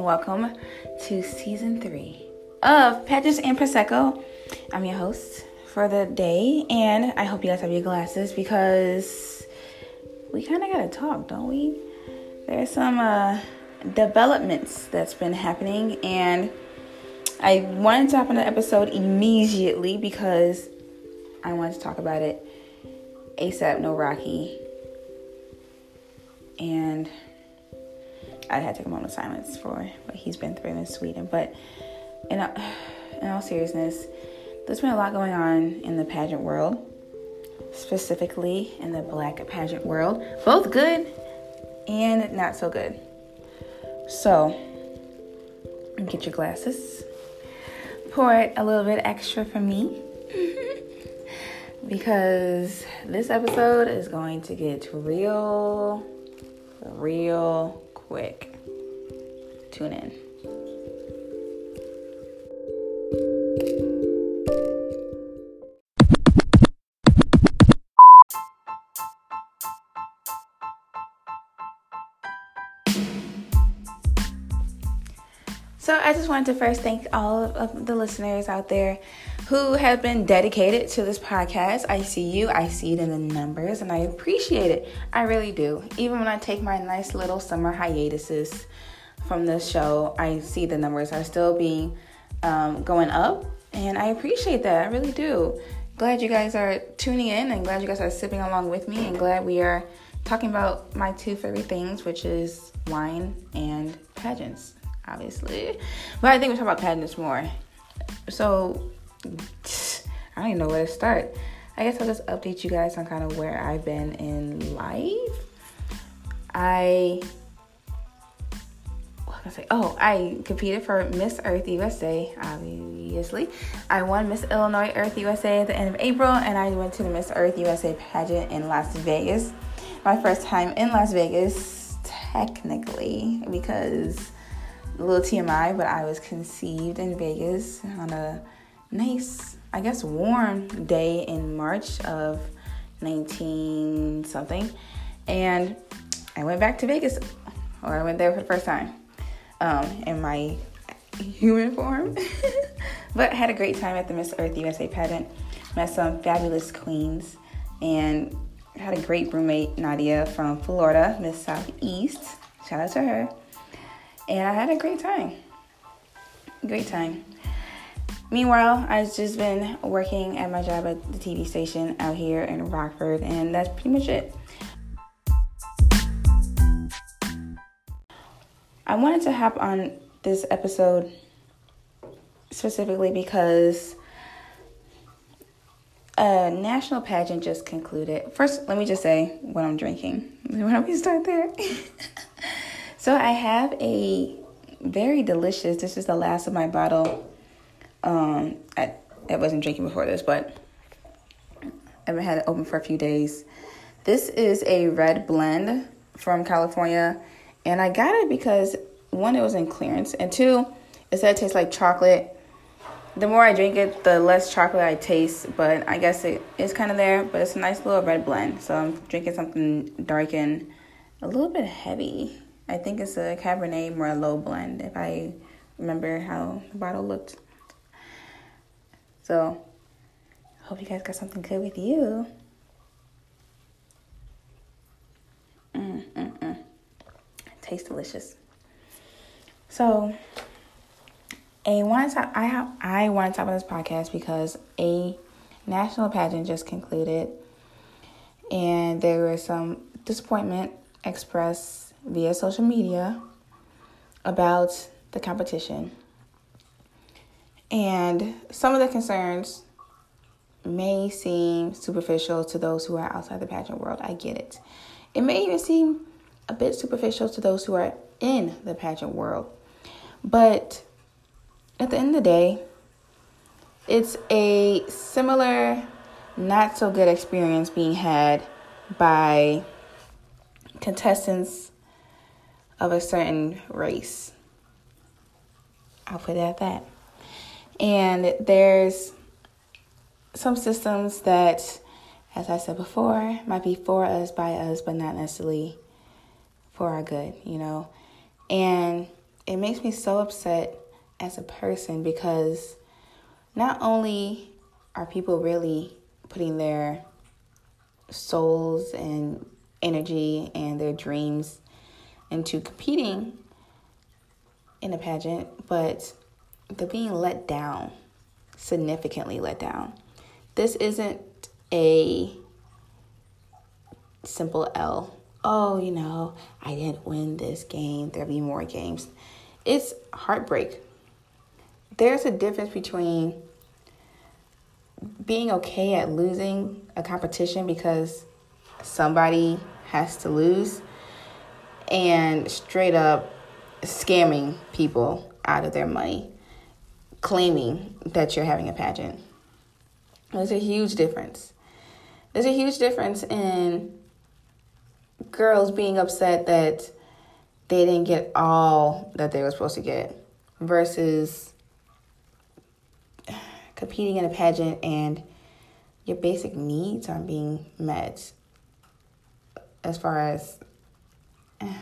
And welcome to season three of Pageants and Prosecco. I'm your host for the day, and I hope you guys have your glasses because we kind of got to talk, don't we? There's some uh, developments that's been happening, and I wanted to hop on the episode immediately because I wanted to talk about it ASAP No Rocky. And I had to take a moment of silence for what he's been through in Sweden. But in, in all seriousness, there's been a lot going on in the pageant world, specifically in the black pageant world, both good and not so good. So, get your glasses, pour it a little bit extra for me because this episode is going to get real, real quick. Tune in. So, I just wanted to first thank all of the listeners out there who have been dedicated to this podcast. I see you, I see it in the numbers, and I appreciate it. I really do. Even when I take my nice little summer hiatuses from this show, I see the numbers are still being um, going up, and I appreciate that. I really do. Glad you guys are tuning in, and glad you guys are sipping along with me, and glad we are talking about my two favorite things, which is wine and pageants, obviously. But I think we talk about pageants more. So I don't even know where to start. I guess I'll just update you guys on kind of where I've been in life. I what can I say? Oh, I competed for Miss Earth USA, obviously. I won Miss Illinois Earth USA at the end of April, and I went to the Miss Earth USA pageant in Las Vegas. My first time in Las Vegas, technically, because a little TMI, but I was conceived in Vegas on a nice, I guess, warm day in March of 19 something. And I went back to Vegas, or I went there for the first time um, in my human form. but had a great time at the Miss Earth USA pageant. Met some fabulous queens and had a great roommate, Nadia from Florida, Miss Southeast. Shout out to her. And I had a great time. Great time. Meanwhile, I've just been working at my job at the TV station out here in Rockford, and that's pretty much it. I wanted to hop on this episode specifically because a national pageant just concluded. First, let me just say what I'm drinking. Why don't we start there? so, I have a very delicious, this is the last of my bottle um, I, I wasn't drinking before this, but I've had it open for a few days. This is a red blend from California, and I got it because one, it was in clearance, and two, it said it tastes like chocolate. The more I drink it, the less chocolate I taste, but I guess it is kind of there. But it's a nice little red blend, so I'm drinking something dark and a little bit heavy. I think it's a Cabernet Merlot blend, if I remember how the bottle looked. So, hope you guys got something good with you. Mm, mm, mm. Tastes delicious. So, a want to I have I want to talk about this podcast because a national pageant just concluded, and there was some disappointment expressed via social media about the competition. And some of the concerns may seem superficial to those who are outside the pageant world. I get it. It may even seem a bit superficial to those who are in the pageant world. But at the end of the day, it's a similar, not so good experience being had by contestants of a certain race. I'll put it at that. And there's some systems that, as I said before, might be for us, by us, but not necessarily for our good, you know. And it makes me so upset as a person because not only are people really putting their souls and energy and their dreams into competing in a pageant, but they're being let down, significantly let down. This isn't a simple L. Oh, you know, I didn't win this game. There'll be more games. It's heartbreak. There's a difference between being okay at losing a competition because somebody has to lose and straight up scamming people out of their money, claiming that you're having a pageant. There's a huge difference. There's a huge difference in girls being upset that they didn't get all that they were supposed to get versus competing in a pageant and your basic needs aren't being met as far as uh,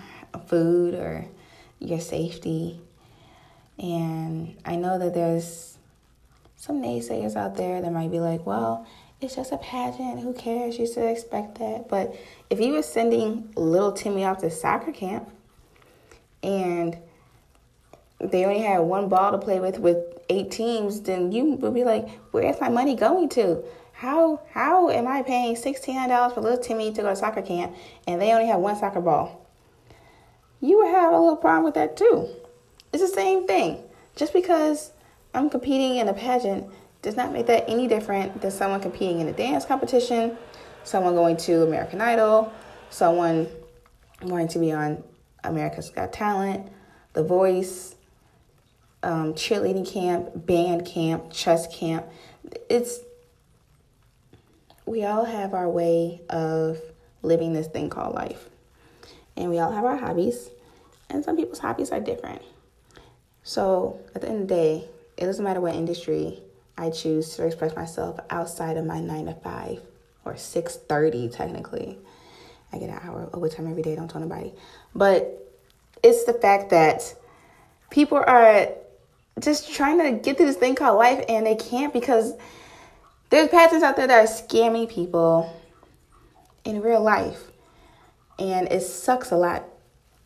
food or your safety. And I know that there's some naysayers out there that might be like, well, it's just a pageant. Who cares? You should expect that. But if you were sending little Timmy off to soccer camp and they only had one ball to play with with eight teams, then you would be like, where's my money going to? How how am I paying sixteen hundred dollars for little Timmy to go to soccer camp and they only have one soccer ball? You would have a little problem with that too. It's the same thing. Just because I'm competing in a pageant does not make that any different than someone competing in a dance competition, someone going to American Idol, someone going to be on America's Got Talent, The Voice, um, cheerleading camp, band camp, chess camp. It's we all have our way of living this thing called life, and we all have our hobbies, and some people's hobbies are different. So at the end of the day, it doesn't matter what industry I choose to express myself outside of my nine to five or six thirty technically. I get an hour overtime every day. Don't tell nobody, but it's the fact that people are just trying to get through this thing called life and they can't because there's patterns out there that are scamming people in real life. And it sucks a lot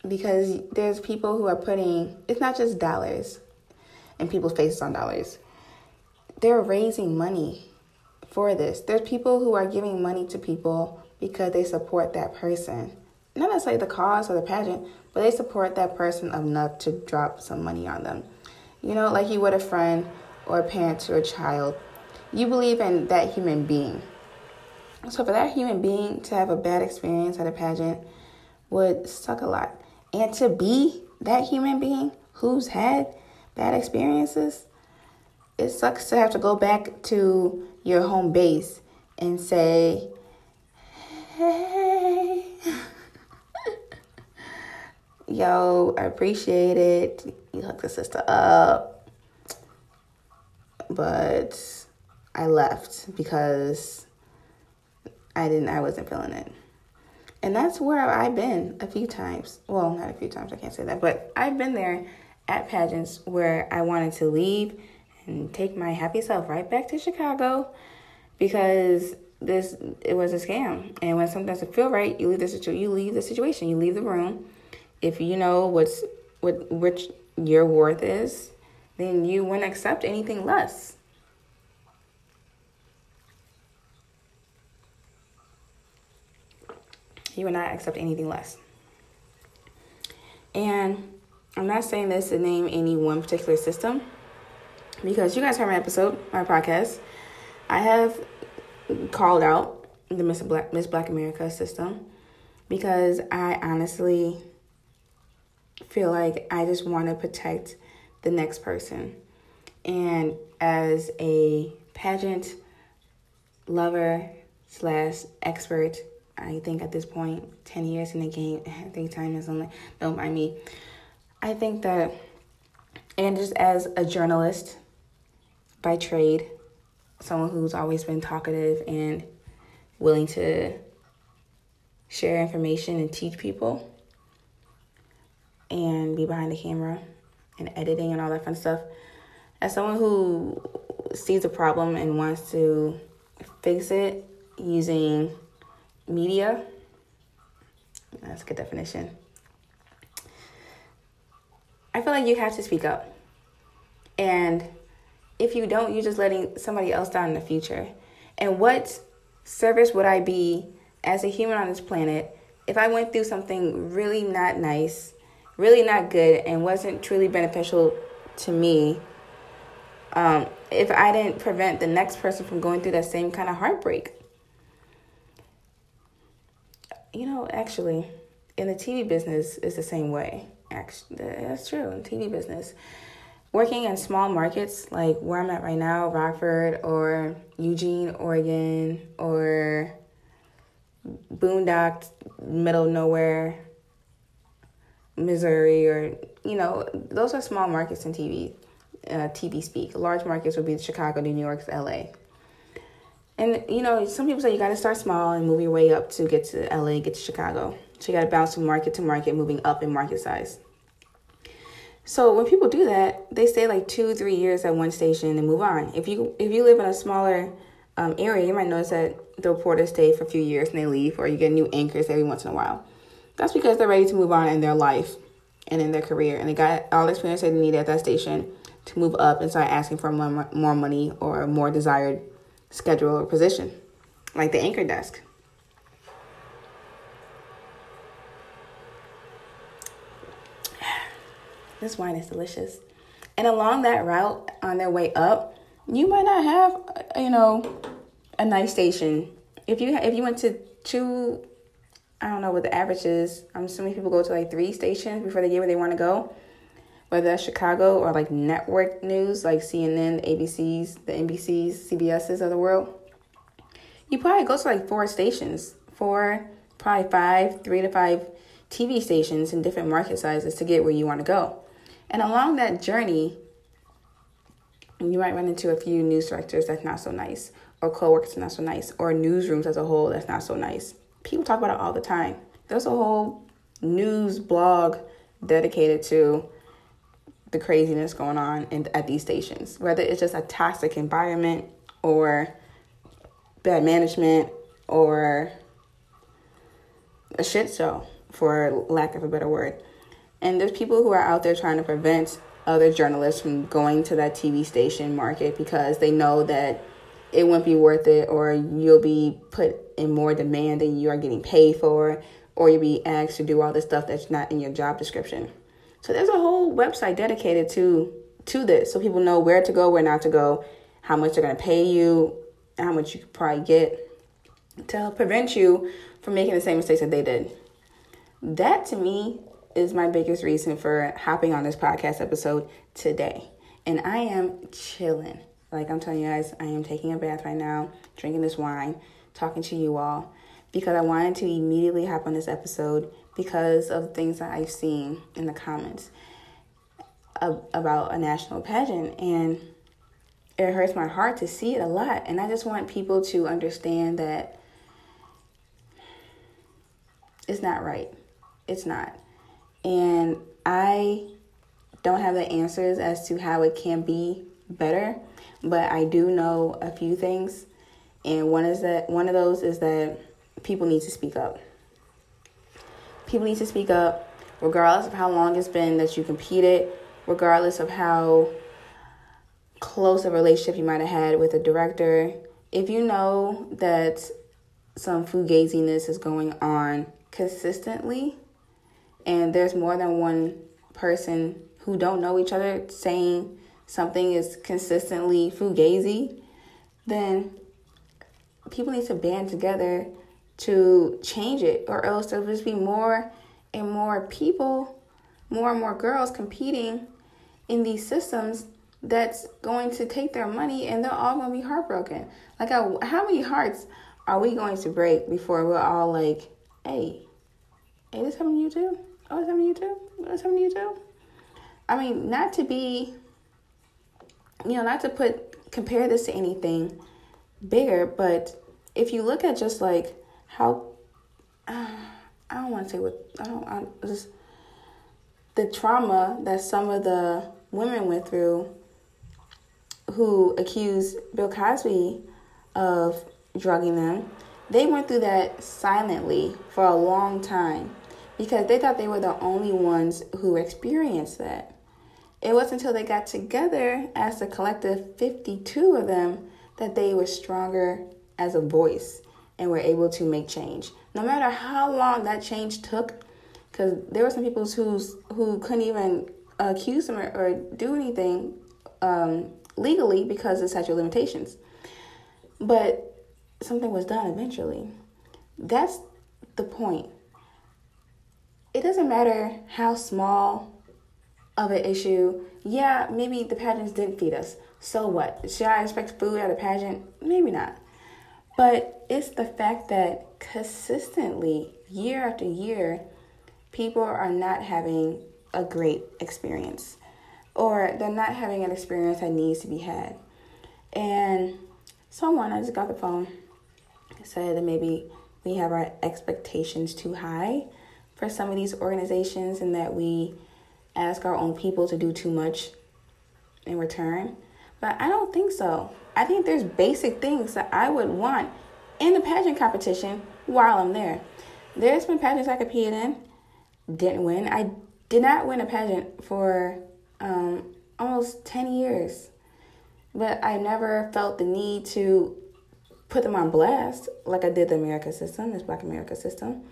because there's people who are putting it's not just dollars and people's faces on dollars. They're raising money for this. There's people who are giving money to people because they support that person. Not necessarily the cause or the pageant, but they support that person enough to drop some money on them. You know, like you would a friend or a parent to a child. You believe in that human being. So for that human being to have a bad experience at a pageant would suck a lot. And to be that human being who's had bad experiences, it sucks to have to go back to your home base and say, hey, yo, I appreciate it. You hooked the sister up. But I left because I didn't I wasn't feeling it. And that's where I've been a few times. Well, not a few times, I can't say that, but I've been there at pageants where I wanted to leave and take my happy self right back to Chicago because this it was a scam. And when something doesn't feel right, you leave the situ- you leave the situation, you leave the room. If you know what's what which your worth is, then you wouldn't accept anything less. You would not accept anything less. And I'm not saying this to name any one particular system because you guys heard my episode, my podcast. I have called out the Miss Black Miss Black America system because I honestly feel like I just want to protect the next person. And as a pageant lover slash expert, I think at this point, 10 years in the game, I think time is only, don't mind me. I think that, and just as a journalist by trade, someone who's always been talkative and willing to share information and teach people, and be behind the camera and editing and all that fun stuff. As someone who sees a problem and wants to fix it using media, that's a good definition. I feel like you have to speak up. And if you don't, you're just letting somebody else down in the future. And what service would I be as a human on this planet if I went through something really not nice, really not good, and wasn't truly beneficial to me? Um, if I didn't prevent the next person from going through that same kind of heartbreak. You know, actually, in the TV business, it's the same way. Actually, that's true in TV business. Working in small markets like where I'm at right now, Rockford or Eugene, Oregon, or Boondock, middle nowhere, Missouri, or you know, those are small markets in TV, uh, TV speak. Large markets would be Chicago, New York, LA. And you know, some people say you got to start small and move your way up to get to LA, get to Chicago. So you got to bounce from market to market, moving up in market size. So when people do that, they stay like two, three years at one station and move on. If you if you live in a smaller um, area, you might notice that the reporters stay for a few years and they leave, or you get new anchors every once in a while. That's because they're ready to move on in their life and in their career, and they got all the experience they need at that station to move up and start asking for more, more money or more desired schedule or position, like the anchor desk. This wine is delicious. And along that route, on their way up, you might not have, you know, a nice station. If you if you went to two, I don't know what the average is. I'm assuming people go to like three stations before they get where they want to go. Whether that's Chicago or like network news, like CNN, ABCs, the NBCs, CBSs of the world. You probably go to like four stations, four, probably five, three to five TV stations in different market sizes to get where you want to go. And along that journey, you might run into a few news directors that's not so nice, or co-workers that's not so nice, or newsrooms as a whole that's not so nice. People talk about it all the time. There's a whole news blog dedicated to the craziness going on in, at these stations, whether it's just a toxic environment or bad management or a shit show, for lack of a better word. And there's people who are out there trying to prevent other journalists from going to that TV station market because they know that it won't be worth it or you'll be put in more demand than you are getting paid for or you'll be asked to do all this stuff that's not in your job description. So there's a whole website dedicated to to this so people know where to go, where not to go, how much they're going to pay you, how much you could probably get to prevent you from making the same mistakes that they did. That to me is my biggest reason for hopping on this podcast episode today. And I am chilling. Like I'm telling you guys, I am taking a bath right now, drinking this wine, talking to you all because I wanted to immediately hop on this episode because of things that I've seen in the comments about a national pageant and it hurts my heart to see it a lot and I just want people to understand that it's not right. It's not. And I don't have the answers as to how it can be better, but I do know a few things. And one is that one of those is that people need to speak up. People need to speak up regardless of how long it's been that you competed, regardless of how close a relationship you might have had with a director. If you know that some fugaziness is going on consistently, and there's more than one person who don't know each other saying something is consistently fugazi, then people need to band together to change it, or else there'll just be more and more people, more and more girls competing in these systems that's going to take their money and they're all going to be heartbroken. Like, how many hearts are we going to break before we're all like, hey, hey, this happened to you too? Oh, it's happening to you too? Oh, it's happening to you too? I mean, not to be, you know, not to put, compare this to anything bigger, but if you look at just like how, uh, I don't want to say what, I don't, I just, the trauma that some of the women went through who accused Bill Cosby of drugging them, they went through that silently for a long time because they thought they were the only ones who experienced that. It wasn't until they got together as a collective 52 of them that they were stronger as a voice and were able to make change. No matter how long that change took, because there were some people who's, who couldn't even accuse them or, or do anything um, legally because of statute limitations. But something was done eventually. That's the point. It doesn't matter how small of an issue. Yeah, maybe the pageants didn't feed us. So what? Should I expect food at a pageant? Maybe not. But it's the fact that consistently, year after year, people are not having a great experience or they're not having an experience that needs to be had. And someone, I just got the phone, said that maybe we have our expectations too high for some of these organizations and that we ask our own people to do too much in return. But I don't think so. I think there's basic things that I would want in the pageant competition while I'm there. There's been pageants I competed in, didn't win. I did not win a pageant for um, almost 10 years. But I never felt the need to put them on blast like I did the America system, this Black America system,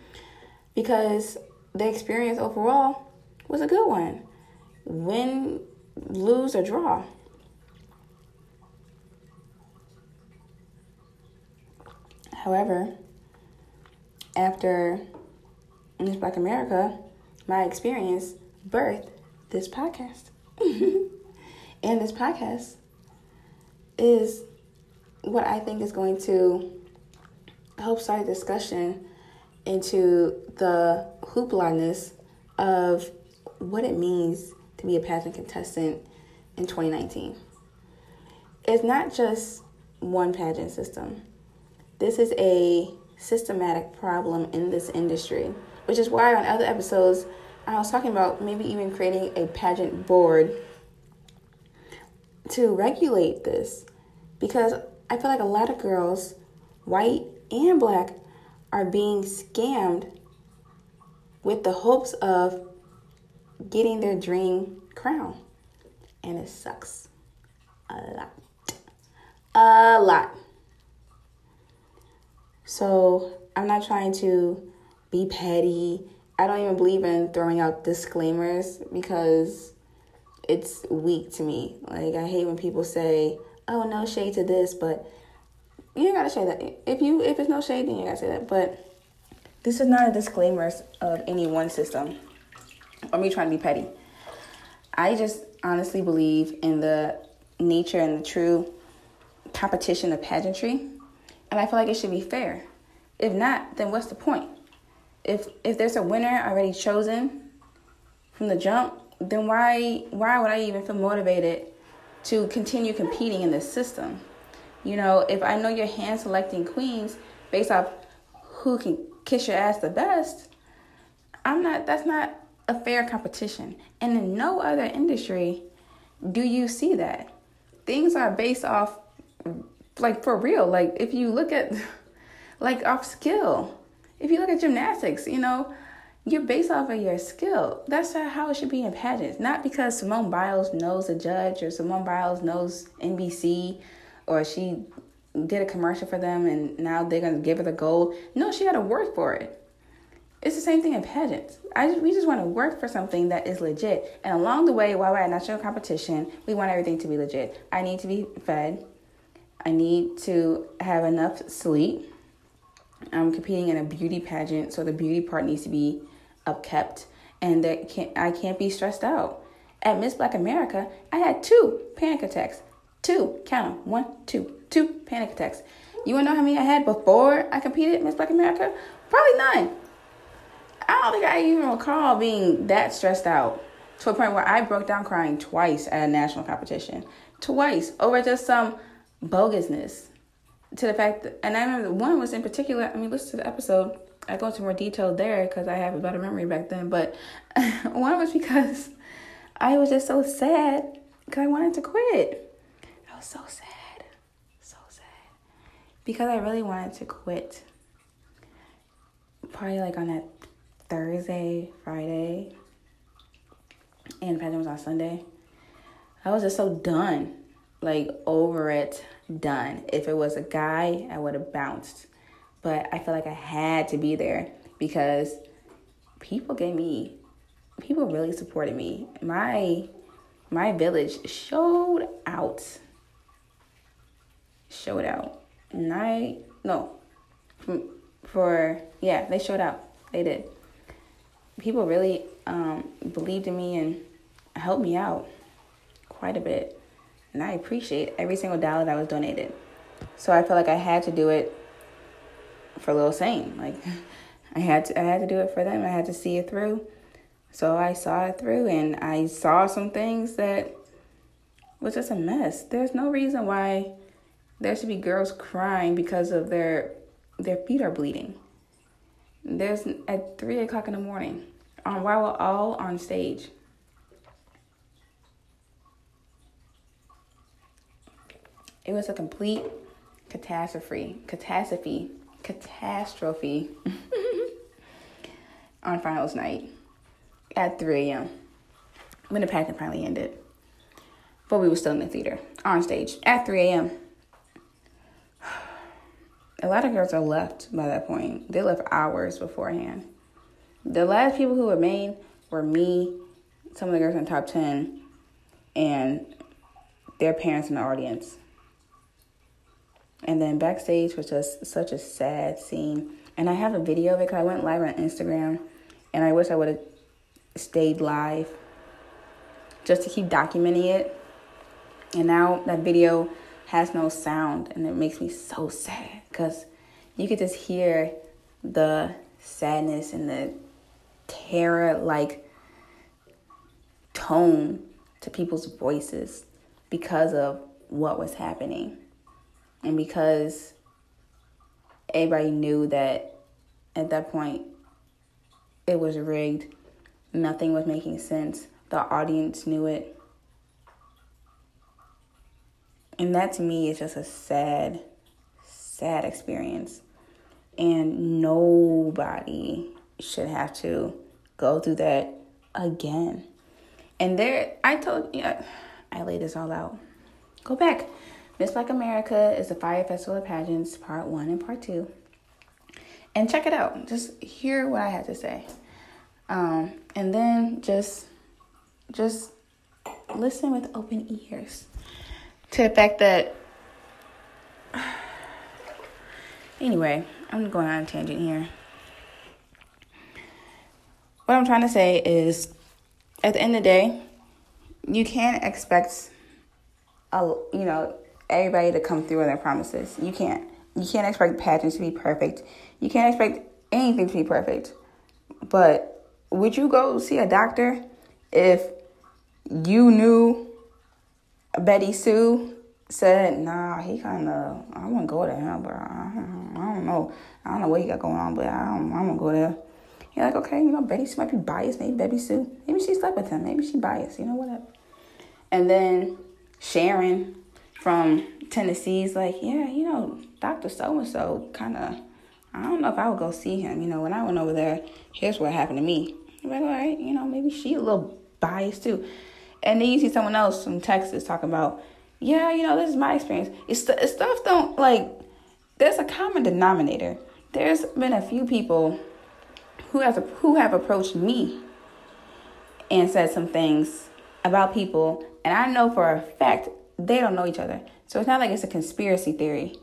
because the experience overall was a good one. Win, lose, or draw. However, after Miss Black America, my experience birthed this podcast. and this podcast is what I think is going to help start a discussion into the hooplaness of what it means to be a pageant contestant in 2019. It's not just one pageant system. This is a systematic problem in this industry, which is why on other episodes I was talking about maybe even creating a pageant board to regulate this because I feel like a lot of girls, white and black, are being scammed with the hopes of getting their dream crown. And it sucks a lot. A lot. So I'm not trying to be petty I don't even believe in throwing out disclaimers because it's weak to me. Like I hate when people say, "Oh, no shade to this," but you gotta say that. If you if it's no shade, then you gotta say that. But this is not a disclaimer of any one system or me trying to be petty. I just honestly believe in the nature and the true competition of pageantry, and I feel like it should be fair. If not, then what's the point? if if there's a winner already chosen from the jump, then why why would I even feel motivated to continue competing in this system? You know, if I know you're hand selecting queens based off who can kiss your ass the best, I'm not that's not a fair competition. And in no other industry do you see that. Things are based off like for real. Like if you look at like off skill if you look at gymnastics, you know, you're based off of your skill. That's how it should be in pageants. Not because Simone Biles knows a judge or Simone Biles knows NBC or she did a commercial for them and now they're to give her the gold. No, she had to work for it. It's the same thing in pageants. I we just want to work for something that is legit. And along the way, while we're at national competition, we want everything to be legit. I need to be fed. I need to have enough sleep. I'm competing in a beauty pageant, so the beauty part needs to be upkept, and that can't I can't be stressed out. At Miss Black America, I had two panic attacks. Two, count them. One, two, two panic attacks. You wanna know how many I had before I competed Miss Black America? Probably none. I don't think I even recall being that stressed out to a point where I broke down crying twice at a national competition. Twice over just some bogusness to the fact that, and I remember one was in particular, I mean, listen to the episode I go into more detail there because I have a better memory back then. But one was because I was just so sad because I wanted to quit. I was so sad, so sad because I really wanted to quit. Probably like on that Thursday, Friday, and pageant was on Sunday. I was just so done, like over it, done. If it was a guy, I would have bounced. But I feel like I had to be there because people gave me, people really supported me. My my village showed out. Showed out. And I no, for yeah, they showed out. They did. People really um, believed in me and helped me out quite a bit. And I appreciate every single dollar that was donated. So I felt like I had to do it for Lil Saint. Like I had to I had to do it for them. I had to see it through. So I saw it through and I saw some things that was just a mess. There's no reason why there should be girls crying because of their their feet are bleeding. There's at three o'clock in the morning on while we're all on stage. It was a complete catastrophe, catastrophe, catastrophe on finals night at 3 a.m. when the pageant finally ended. But we were still in the theater, on stage at 3 a.m. A lot of girls are left by that point. They left hours beforehand. The last people who remained were me, some of the girls in the top 10, and their parents in the audience. And then backstage was just such a sad scene. And I have a video of it because I went live on Instagram, and I wish I would have stayed live just to keep documenting it. And now that video has no sound, and it makes me so sad because you could just hear the sadness and the terror like tone to people's voices because of what was happening and because everybody knew that at that point it was rigged, nothing was making sense. The audience knew it. And that to me is just a sad, sad experience. And nobody should have to go through that again. And there, I told you, I laid this all out. Go back. Miss Black America is the Fyre Festival of Pageants, part one and part two. And check it out. Just hear what I had to say. Um, and then just just listen with open ears to the fact that anyway, I'm going on a tangent here. What I'm trying to say is at the end of the day, you can't expect a you know everybody to come through on their promises. You can't. You can't expect pageants to be perfect. You can't expect anything to be perfect. But would you go see a doctor if you knew Betty Sue said, nah, he kind of, I to go to him, but I don't, I don't know. I don't know what he got going on, but I don't, I'm to go there. You're like, okay, you know, Betty Sue might be biased. Maybe Betty Sue, maybe she slept with him. Maybe she biased, you know, whatever. And then Sharon from Tennessee is like, yeah, you know, Dr. So and so kind of, I don't know if I would go see him. You know, when I went over there, here's what happened to me. I'm like, all right, you know, maybe she a little biased too. And then you see someone else from Texas talking about, yeah, you know, this is my experience. It's, stuff don't like. There's a common denominator. There's been a few people who has a, who have approached me and said some things about people, and I know for a fact they don't know each other. So it's not like it's a conspiracy theory.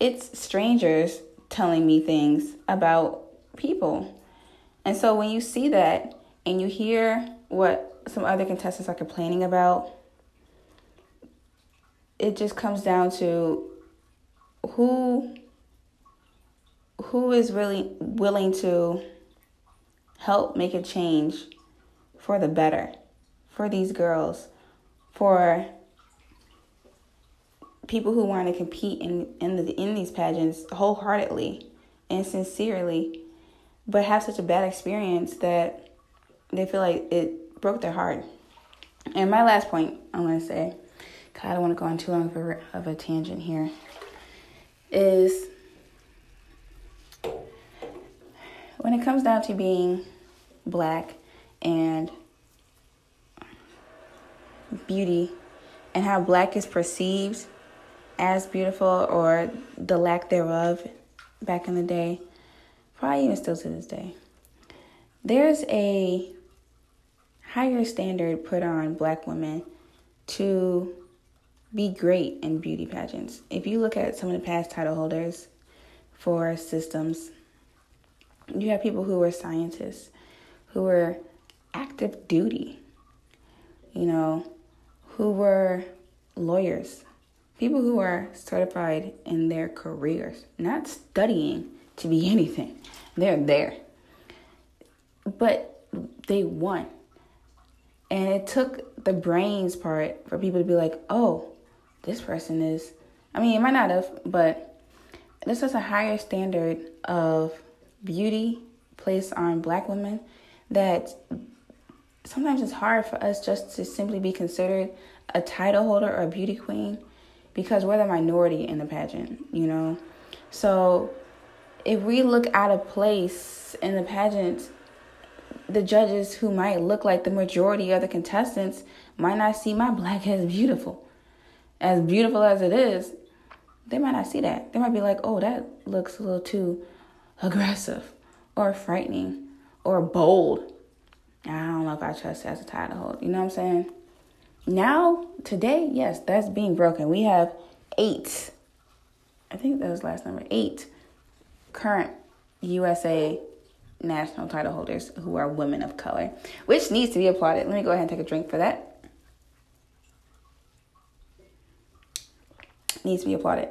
It's strangers telling me things about people. And so when you see that and you hear what some other contestants are complaining about, it just comes down to who who is really willing to help make a change for the better for these girls for people who want to compete in in the in these pageants wholeheartedly and sincerely but have such a bad experience that they feel like it broke their heart. And my last point I want to say, because I don't want to go on too long of a, of a tangent here, is when it comes down to being black and beauty and how black is perceived as beautiful or the lack thereof back in the day, probably even still to this day. There's a higher standard put on black women to be great in beauty pageants. If you look at some of the past title holders for systems, you have people who were scientists, who were active duty, you know, who were lawyers, people who are certified in their careers, not studying to be anything. They're there. But they won. And it took the brains part for people to be like, oh, this person is. I mean, it might not have, but this is a higher standard of beauty placed on black women that sometimes it's hard for us just to simply be considered a title holder or a beauty queen because we're the minority in the pageant, you know? So if we look out of place in the pageant, the judges who might look like the majority of the contestants might not see my black as beautiful. As beautiful as it is, they might not see that. They might be like, oh, that looks a little too aggressive or frightening or bold. I don't know if I trust as a title hold. You know what I'm saying? Now, today, yes, that's being broken. We have eight, I think that was last number, eight current USA national title holders who are women of color, which needs to be applauded. Let me go ahead and take a drink for that. Needs to be applauded.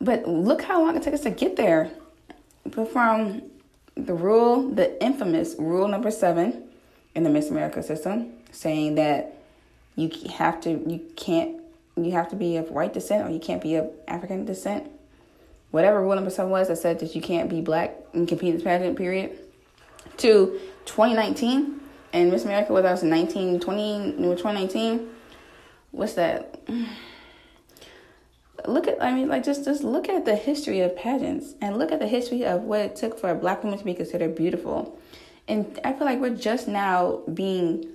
But look how long it took us to get there. But from the rule, the infamous rule number seven in the Miss America system, saying that you have to, you can't, you have to be of white descent or you can't be of African descent whatever rule number seven was that said that you can't be black and compete in this pageant period, to 2019 and Miss America was us in 1920, 2019. What's that? Look at, I mean, like just just look at the history of pageants and look at the history of what it took for a black woman to be considered beautiful. And I feel like we're just now being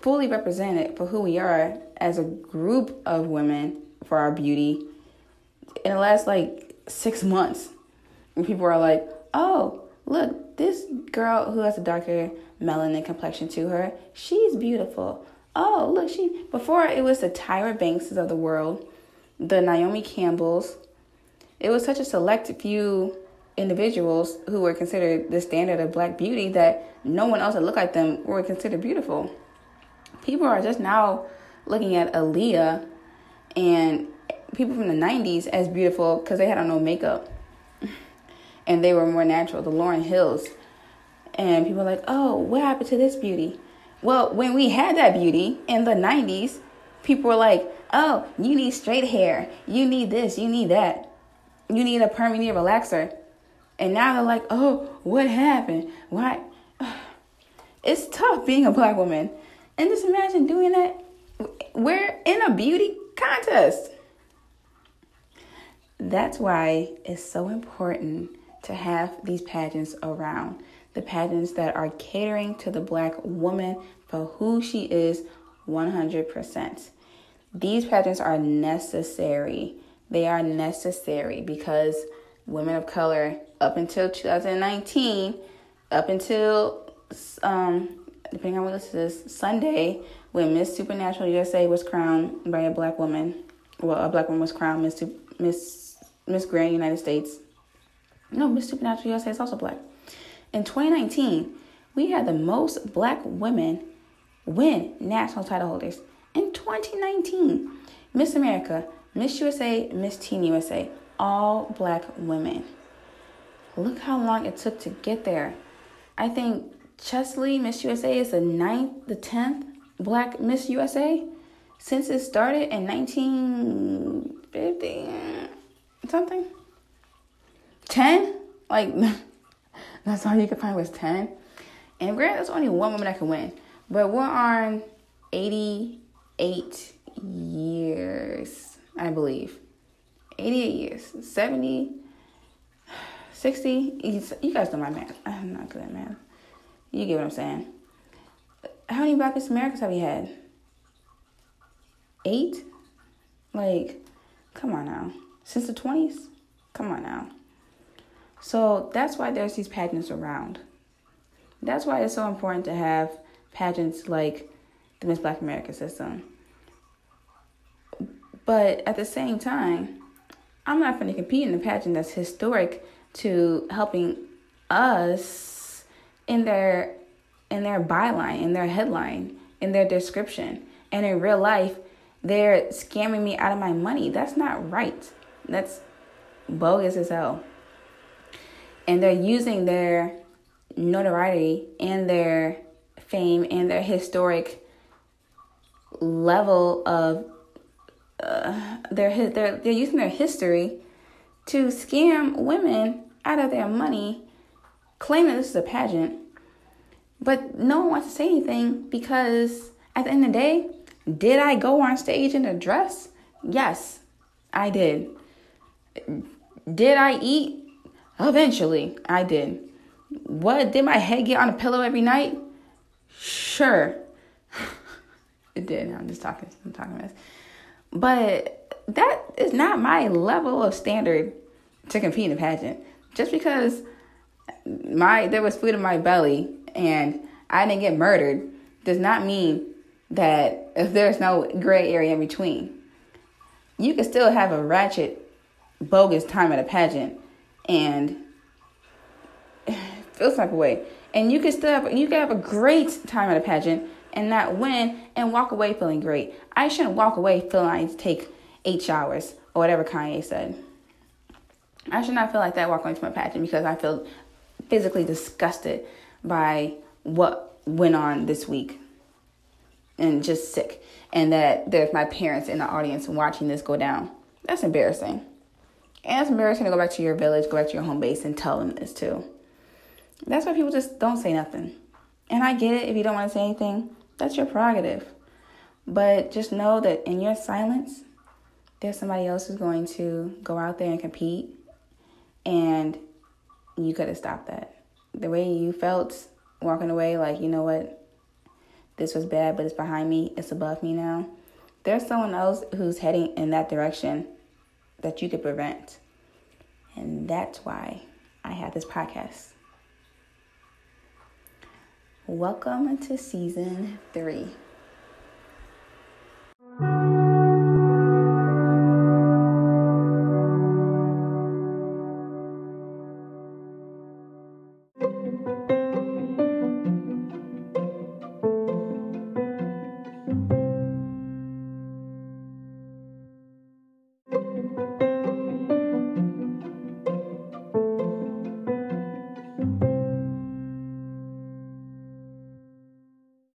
fully represented for who we are as a group of women for our beauty in the last like six months. And people are like, oh, look, this girl who has a darker melanin complexion to her, she's beautiful. Oh, look, she, before it was the Tyra Bankses of the world, the Naomi Campbells. It was such a select few individuals who were considered the standard of black beauty that no one else that looked like them were considered beautiful. People are just now looking at Aaliyah and people from the 90s as beautiful because they had on no makeup and they were more natural. The Lauryn Hills. And people are like, oh, what happened to this beauty? Well, when we had that beauty in the 90s, people were like, oh, you need straight hair. You need this. You need that. You need a perm. You need a relaxer. And now they're like, oh, what happened? Why? It's tough being a black woman. And just imagine doing that. We're in a beauty contest. That's why it's so important to have these pageants around. The pageants that are catering to the black woman for who she is 100%. These pageants are necessary. They are necessary because women of color, up until 2019, up until um, depending on what this is, Sunday, when Miss Supranational USA was crowned by a black woman, well, a black woman was crowned Miss Miss Miss Grand United States. No, Miss Supranational USA is also black. In 2019, we had the most black women win national title holders. In 2019, Miss America, Miss USA, Miss Teen USA, all black women. Look how long it took to get there. I think Cheslie Miss USA, is the ninth, the tenth black Miss USA since it started in 1950 something. 10? Like, that's all you could find was 10. And granted, there's only one woman that can win. But we're on 88 years, I believe. 88 years. 70, 60. You guys know my math. I'm not good at math. You get what I'm saying. How many Black Miss Americas have we had? Eight? Like, come on now. Since the 20s? Come on now. So that's why there's these pageants around. That's why it's so important to have pageants like the Miss Black America system. But at the same time, I'm not going to compete in a pageant that's historic to helping us in their in their byline, in their headline, in their description, and in real life, they're scamming me out of my money. That's not right. That's bogus as hell. And they're using their notoriety and their fame and their historic level of uh, their they're they're using their history to scam women out of their money, claiming this is a pageant. But no one wants to say anything because at the end of the day, did I go on stage in a dress? Yes, I did. Did I eat? Eventually, I did. What? Did my head get on a pillow every night? Sure. it did. I'm just talking. I'm talking mess. But that is not my level of standard to compete in a pageant. Just because my there was food in my belly and I didn't get murdered does not mean that if there's no gray area in between. You can still have a ratchet, bogus time at a pageant and feel some type of way. And you can still have you can have a great time at a pageant and not win and walk away feeling great. I shouldn't walk away feeling I take eight showers or whatever Kanye said. I should not feel like that walking from a pageant because I feel physically disgusted by what went on this week and just sick. And that there's my parents in the audience watching this go down. That's embarrassing. And it's embarrassing to go back to your village, go back to your home base, and tell them this too. That's why people just don't say nothing. And I get it if you don't want to say anything, that's your prerogative. But just know that in your silence, there's somebody else who's going to go out there and compete, and you could have stopped that. The way you felt walking away, like, you know what, this was bad, but it's behind me, it's above me now. There's someone else who's heading in that direction that you could prevent. And that's why I have this podcast. Welcome to season three.